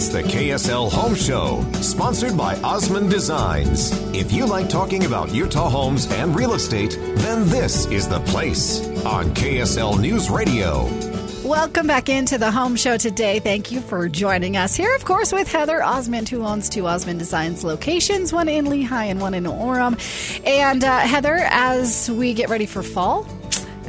It's the KSL Home Show, sponsored by Osmond Designs. If you like talking about Utah homes and real estate, then this is the place on KSL News Radio. Welcome back into the home show today. Thank you for joining us here, of course, with Heather Osmond, who owns two Osmond Designs locations, one in Lehi and one in Orem. And uh, Heather, as we get ready for fall,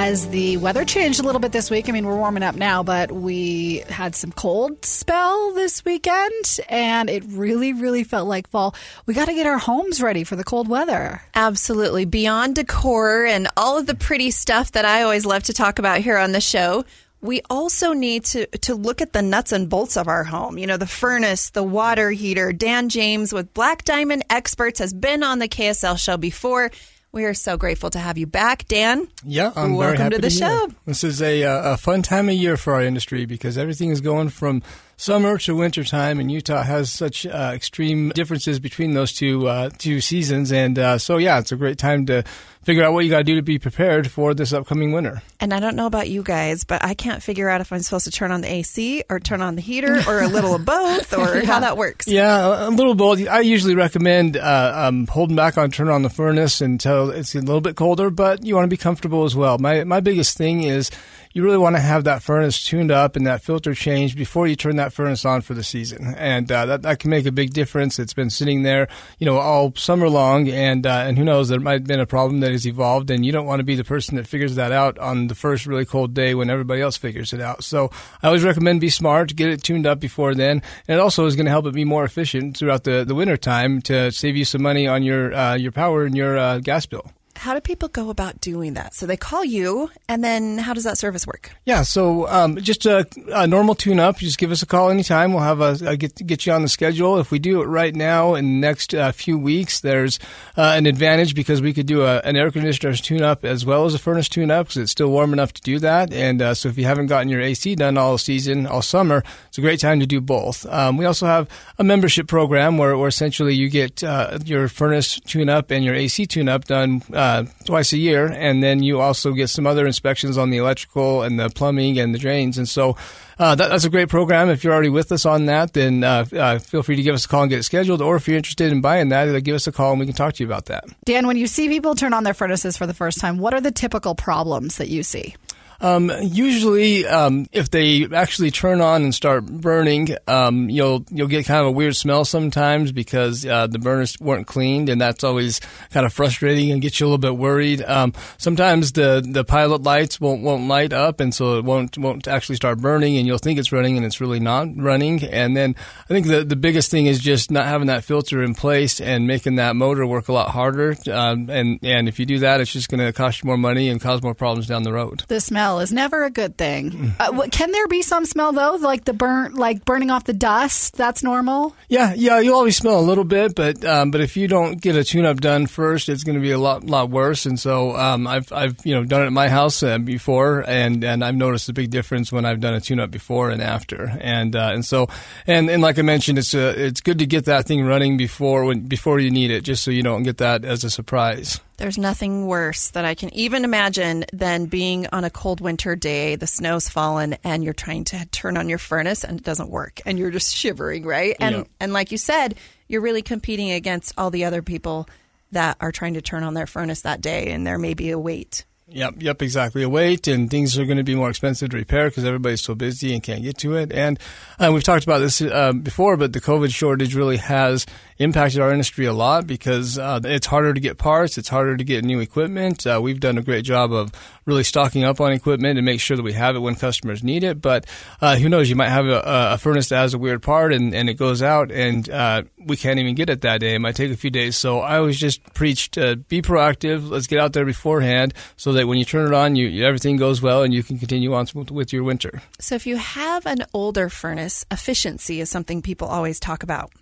as the weather changed a little bit this week. I mean, we're warming up now, but we had some cold spell this weekend and it really, really felt like fall. We got to get our homes ready for the cold weather. Absolutely. Beyond decor and all of the pretty stuff that I always love to talk about here on the show, we also need to, to look at the nuts and bolts of our home. You know, the furnace, the water heater. Dan James with Black Diamond Experts has been on the KSL show before. We are so grateful to have you back, Dan. Yeah, I'm Welcome very happy to the be show. here. This is a, uh, a fun time of year for our industry because everything is going from summer to winter time, and Utah has such uh, extreme differences between those two uh, two seasons. And uh, so, yeah, it's a great time to figure out what you got to do to be prepared for this upcoming winter. And I don't know about you guys, but I can't figure out if I'm supposed to turn on the AC or turn on the heater or a little of both or how that works. Yeah, a little both. I usually recommend uh, um, holding back on turn on the furnace until it's a little bit colder, but you want to be comfortable as well. My my biggest thing is you really want to have that furnace tuned up and that filter changed before you turn that furnace on for the season, and uh, that that can make a big difference. It's been sitting there, you know, all summer long, and uh, and who knows, there might have been a problem that has evolved, and you don't want to be the person that figures that out on the first really cold day when everybody else figures it out. So I always recommend be smart, get it tuned up before then, and it also is going to help it be more efficient throughout the the winter time to save you some money on your uh, your power and your uh, gas bill. How do people go about doing that? So they call you, and then how does that service work? Yeah, so um, just a, a normal tune-up. Just give us a call anytime. We'll have a, a get get you on the schedule. If we do it right now in the next uh, few weeks, there's uh, an advantage because we could do a, an air conditioner's tune-up as well as a furnace tune-up because it's still warm enough to do that. And uh, so if you haven't gotten your AC done all season, all summer, it's a great time to do both. Um, we also have a membership program where, where essentially you get uh, your furnace tune-up and your AC tune-up done uh, twice a year, and then you also get some other inspections on the electrical and the plumbing and the drains. And so uh, that, that's a great program. If you're already with us on that, then uh, uh, feel free to give us a call and get it scheduled. Or if you're interested in buying that, uh, give us a call and we can talk to you about that. Dan, when you see people turn on their furnaces for the first time, what are the typical problems that you see? Um, usually, um, if they actually turn on and start burning, um, you'll you'll get kind of a weird smell sometimes because uh, the burners weren't cleaned, and that's always kind of frustrating and gets you a little bit worried. Um, sometimes the, the pilot lights won't won't light up, and so it won't won't actually start burning, and you'll think it's running, and it's really not running. And then I think the the biggest thing is just not having that filter in place and making that motor work a lot harder. Um, and and if you do that, it's just going to cost you more money and cause more problems down the road. The smell is never a good thing. Uh, can there be some smell though, like the burnt, like burning off the dust? That's normal. Yeah, yeah, you always smell a little bit, but um, but if you don't get a tune-up done first, it's going to be a lot lot worse. And so um, I've I've you know done it at my house uh, before, and and I've noticed a big difference when I've done a tune-up before and after. And uh, and so and and like I mentioned, it's uh, it's good to get that thing running before when before you need it, just so you don't get that as a surprise. There's nothing worse that I can even imagine than being on a cold winter day, the snow's fallen, and you're trying to turn on your furnace and it doesn't work, and you're just shivering, right? And Yep. and like you said, you're really competing against all the other people that are trying to turn on their furnace that day, and there may be a wait. Yep, yep, exactly. A wait, and things are going to be more expensive to repair because everybody's so busy and can't get to it. And uh, we've talked about this uh, before, but the COVID shortage really has impacted our industry a lot because uh, it's harder to get parts, it's harder to get new equipment. Uh, we've done a great job of really stocking up on equipment and make sure that we have it when customers need it. But uh, who knows? You might have a, a, furnace that has a weird part and, and it goes out and uh, we can't even get it that day. It might take a few days. So I always just preach to be proactive. Let's get out there beforehand so that when you turn it on, you, everything goes well and you can continue on with your winter. So if you have an older furnace, efficiency is something people always talk about.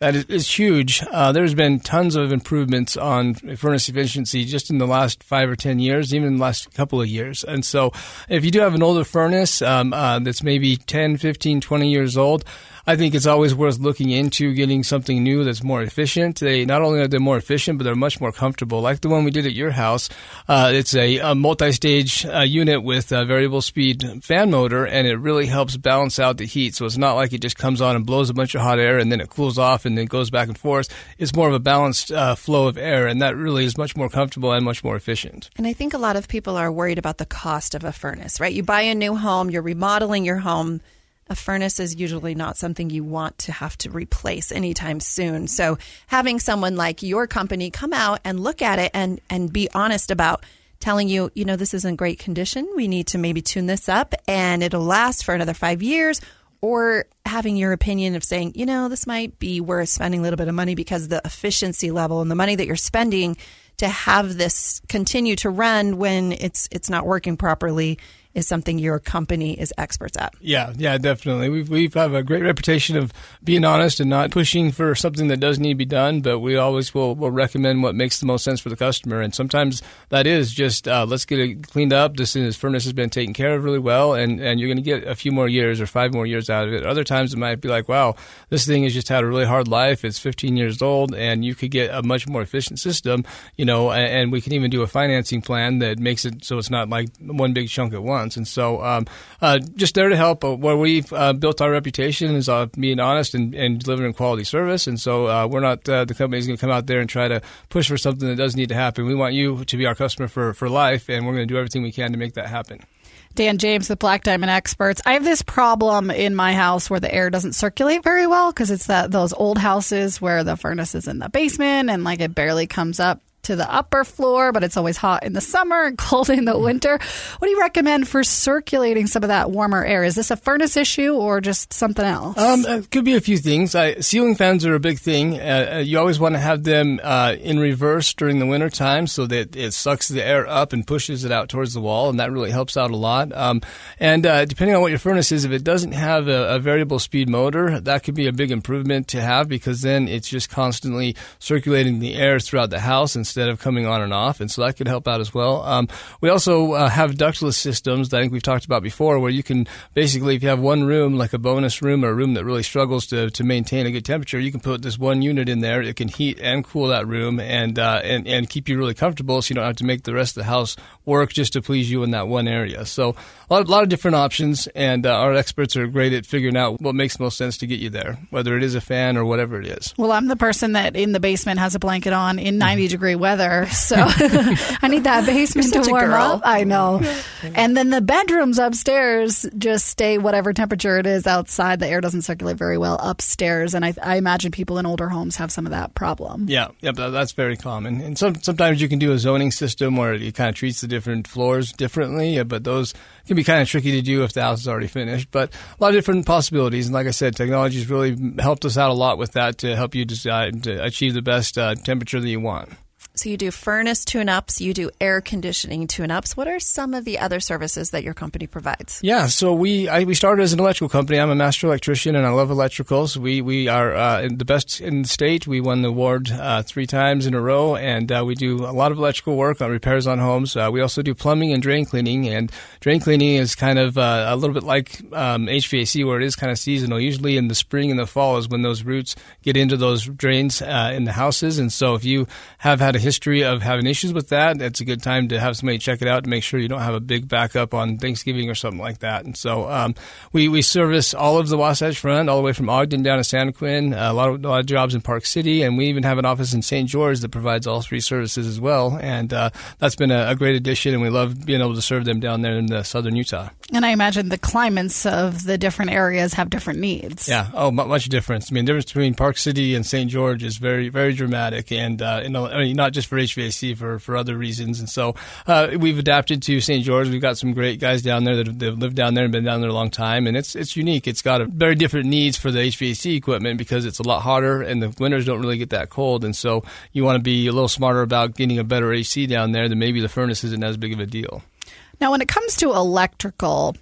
That is, is huge. Uh, there's been tons of improvements on furnace efficiency just in the last five or ten years, even in the last couple of years. And so, if you do have an older furnace um, uh, that's maybe 10, 15, 20 years old, I think it's always worth looking into getting something new that's more efficient. They not only are they more efficient, but they're much more comfortable. Like the one we did at your house, uh, it's a, a multi-stage uh, unit with a variable speed fan motor, and it really helps balance out the heat. So it's not like it just comes on and blows a bunch of hot air and then it cools off and then goes back and forth. It's more of a balanced uh, flow of air, and that really is much more comfortable and much more efficient. And I think a lot of people are worried about the cost of a furnace, right? You buy a new home, you're remodeling your home a furnace is usually not something you want to have to replace anytime soon. So having someone like your company come out and look at it and, and be honest about telling you, you know, this is in great condition. We need to maybe tune this up and it'll last for another five years. Or having your opinion of saying, you know, this might be worth spending a little bit of money because the efficiency level and the money that you're spending to have this continue to run when it's it's not working properly is something your company is experts at. Yeah, yeah, definitely. We've we have a great reputation of being honest and not pushing for something that does need to be done, but we always will, will recommend what makes the most sense for the customer. And sometimes that is just uh, let's get it cleaned up. This, this furnace has been taken care of really well, and, and you're going to get a few more years or five more years out of it. Other times it might be like, wow, this thing has just had a really hard life. It's 15 years old, and you could get a much more efficient system, you know, and, and we can even do a financing plan that makes it so it's not like one big chunk at once. And so, um, uh, just there to help. Uh, where we've uh, built our reputation is uh, being honest and, and, delivering quality service. And so, uh, we're not uh, the company is going to come out there and try to push for something that doesn't need to happen. We want you to be our customer for, for life, and we're going to do everything we can to make that happen. Dan James with Black Diamond Experts. I have this problem in my house where the air doesn't circulate very well because it's that those old houses where the furnace is in the basement and like it barely comes up to the upper floor, but it's always hot in the summer and cold in the winter. What do you recommend for circulating some of that warmer air? Is this a furnace issue or just something else? Um, it could be a few things. I, ceiling fans are a big thing. Uh, uh you always want to have them uh, in reverse during the winter time so that it sucks the air up and pushes it out towards the wall, and that really helps out a lot. Um, and uh, depending on what your furnace is, if it doesn't have a, a variable speed motor, that could be a big improvement to have because then it's just constantly circulating the air throughout the house instead of coming on and off, and so that could help out as well. Um, we also uh, have ductless systems that I think we've talked about before, where you can basically, if you have one room, like a bonus room or a room that really struggles to, to maintain a good temperature, you can put this one unit in there. It can heat and cool that room and, uh, and, and keep you really comfortable so you don't have to make the rest of the house work just to please you in that one area. So a lot, a lot of different options, and uh, our experts are great at figuring out what makes most sense to get you there, whether it is a fan or whatever it is. Well, I'm the person that in the basement has a blanket on in 90 degree weather so I need that basement to warm up. I know. And then the bedrooms upstairs just stay whatever temperature it is outside. The air doesn't circulate very well upstairs, and I, I imagine people in older homes have some of that problem. Yeah, yeah, that's very common. And some, sometimes you can do a zoning system where it kind of treats the different floors differently, but those can be kind of tricky to do if the house is already finished. But a lot of different possibilities. And like I said, technology has really helped us out a lot with that to help you decide to achieve the best uh, temperature that you want. You do furnace tune-ups, you do air conditioning tune-ups. What are some of the other services that your company provides? Yeah, so we I, we started as an electrical company. I'm a master electrician, and I love electricals. We we are uh, the best in the state. We won the award uh, three times in a row, and uh, we do a lot of electrical work on repairs on homes. Uh, we also do plumbing and drain cleaning, and drain cleaning is kind of uh, a little bit like um, HVAC, where it is kind of seasonal. Usually in the spring and the fall is when those roots get into those drains uh, in the houses, and so if you have had a history of having issues with that, it's a good time to have somebody check it out to make sure you don't have a big backup on Thanksgiving or something like that. And so um, we, we service all of the Wasatch Front, all the way from Ogden down to Santaquin, a lot of, a lot of jobs in Park City, and we even have an office in St. George that provides all three services as well. And uh, that's been a, a, great addition, and we love being able to serve them down there in the southern Utah. And I imagine the climates of the different areas have different needs. Yeah. Oh, much difference. I mean, the difference between Park City and St. George is very, very dramatic, and uh, you know, I mean, not just for HVAC, for for other reasons. And so uh, we've adapted to St. George. We've got some great guys down there that have, have lived down there and been down there a long time, and it's it's unique. It's got a very different needs for the HVAC equipment because it's a lot hotter, and the winters don't really get that cold, and so you want to be a little smarter about getting a better AC down there. Then maybe the furnace isn't as big of a deal. Now, when it comes to electrical,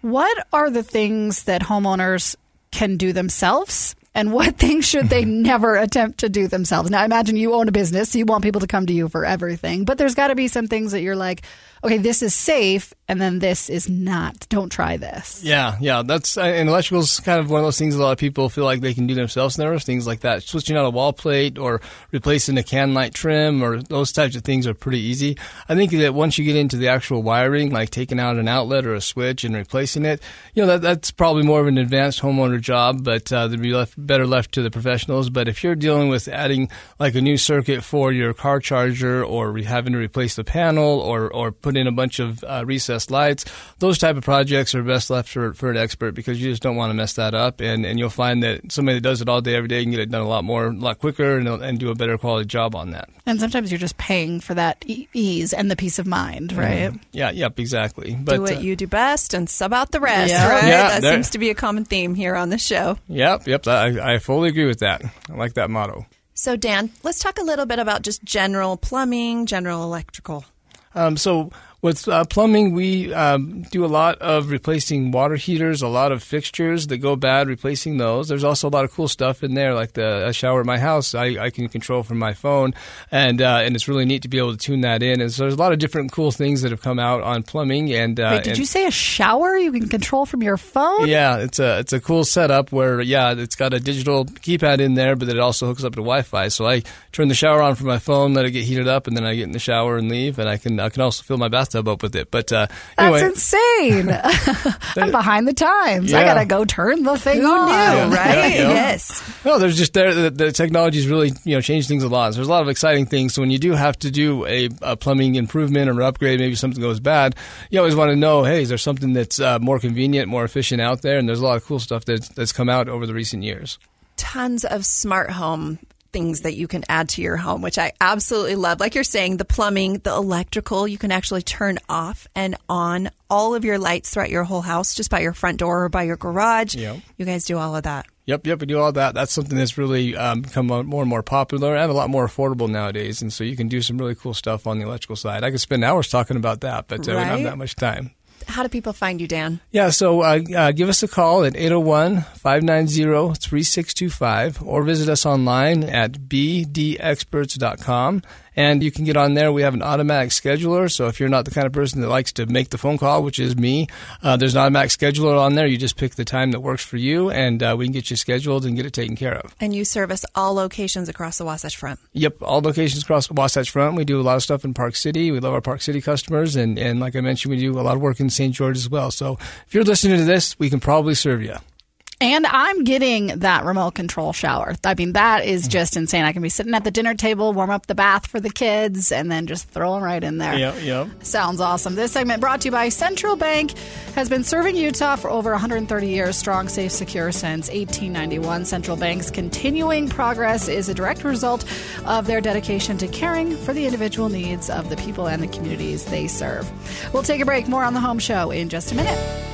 what are the things that homeowners can do themselves? And what things should they never attempt to do themselves? Now, imagine you own a business, so you want people to come to you for everything, but there's got to be some things that you're like, okay, this is safe, and then this is not. Don't try this. Yeah, yeah, that's uh, and electrical's kind of one of those things a lot of people feel like they can do themselves. And there are things like that, switching out a wall plate or replacing a can light trim or those types of things are pretty easy. I think that once you get into the actual wiring, like taking out an outlet or a switch and replacing it, you know that that's probably more of an advanced homeowner job, but uh, they'd be left, better left to the professionals. But if you're dealing with adding like a new circuit for your car charger or having to replace the panel or or in a bunch of uh, recessed lights, those type of projects are best left for, for an expert because you just don't want to mess that up. And, and you'll find that somebody that does it all day, every day can get it done a lot more, a lot quicker and, and do a better quality job on that. And sometimes you're just paying for that e- ease and the peace of mind, right? Yeah, yep, exactly. But, do what uh, you do best and sub out the rest, Yeah. right? Yeah, that there- seems to be a common theme here on the show. Yep, yep, I, I fully agree with that. I like that motto. So, Dan, let's talk a little bit about just general plumbing, general electrical. Um, so with uh, plumbing, we um, do a lot of replacing water heaters, a lot of fixtures that go bad, replacing those. There's also a lot of cool stuff in there, like the a shower at my house. I, I can control from my phone, and uh, and it's really neat to be able to tune that in. And so there's a lot of different cool things that have come out on plumbing. And uh, Wait, did and- you say a shower you can control from your phone? Yeah, it's a it's a cool setup where yeah, it's got a digital keypad in there, but it also hooks up to Wi-Fi. So I turn the shower on from my phone, let it get heated up, and then I get in the shower and leave. And I can I can also fill my bathtub up with it. But uh, That's insane. I'm behind the times. I gotta go turn the thing Who on. knew, Yeah. right? Yeah. Yes. No, there's just there the, the technology's really you know changed things a lot. So there's a lot of exciting things. So when you do have to do a, a plumbing improvement or upgrade, maybe something goes bad, you always want to know, hey, is there something that's uh, more convenient, more efficient out there? And there's a lot of cool stuff that's that's come out over the recent years. Tons of smart home things that you can add to your home, which I absolutely love. Like you're saying, the plumbing, the electrical, you can actually turn off and on all of your lights throughout your whole house just by your front door or by your garage. Yep. You guys do all of that. Yep, yep, we do all that. That's something that's really um, become more and more popular and a lot more affordable nowadays. And so you can do some really cool stuff on the electrical side. I could spend hours talking about that, but uh, we don't have that much time. How do people find you, Dan? Yeah, so uh, uh, give us a call at 801 590 3625 or visit us online at bdexperts.com. And you can get on there. We have an automatic scheduler. So if you're not the kind of person that likes to make the phone call, which is me, uh, there's an automatic scheduler on there. You just pick the time that works for you, and uh, we can get you scheduled and get it taken care of. And you service all locations across the Wasatch Front. Yep, all locations across the Wasatch Front. We do a lot of stuff in Park City. We love our Park City customers, and, and like I mentioned, we do a lot of work in St. George as well. So if you're listening to this, we can probably serve you. And I'm getting that remote control shower. I mean, that is mm. just insane. I can be sitting at the dinner table, warm up the bath for the kids, and then just throw them right in there. Yep, yep. Sounds awesome. This segment brought to you by Central Bank has been serving Utah for over 130 years. Strong, safe, secure since 1891. Central Bank's continuing progress is a direct result of their dedication to caring for the individual needs of the people and the communities they serve. We'll take a break. More on the home show in just a minute.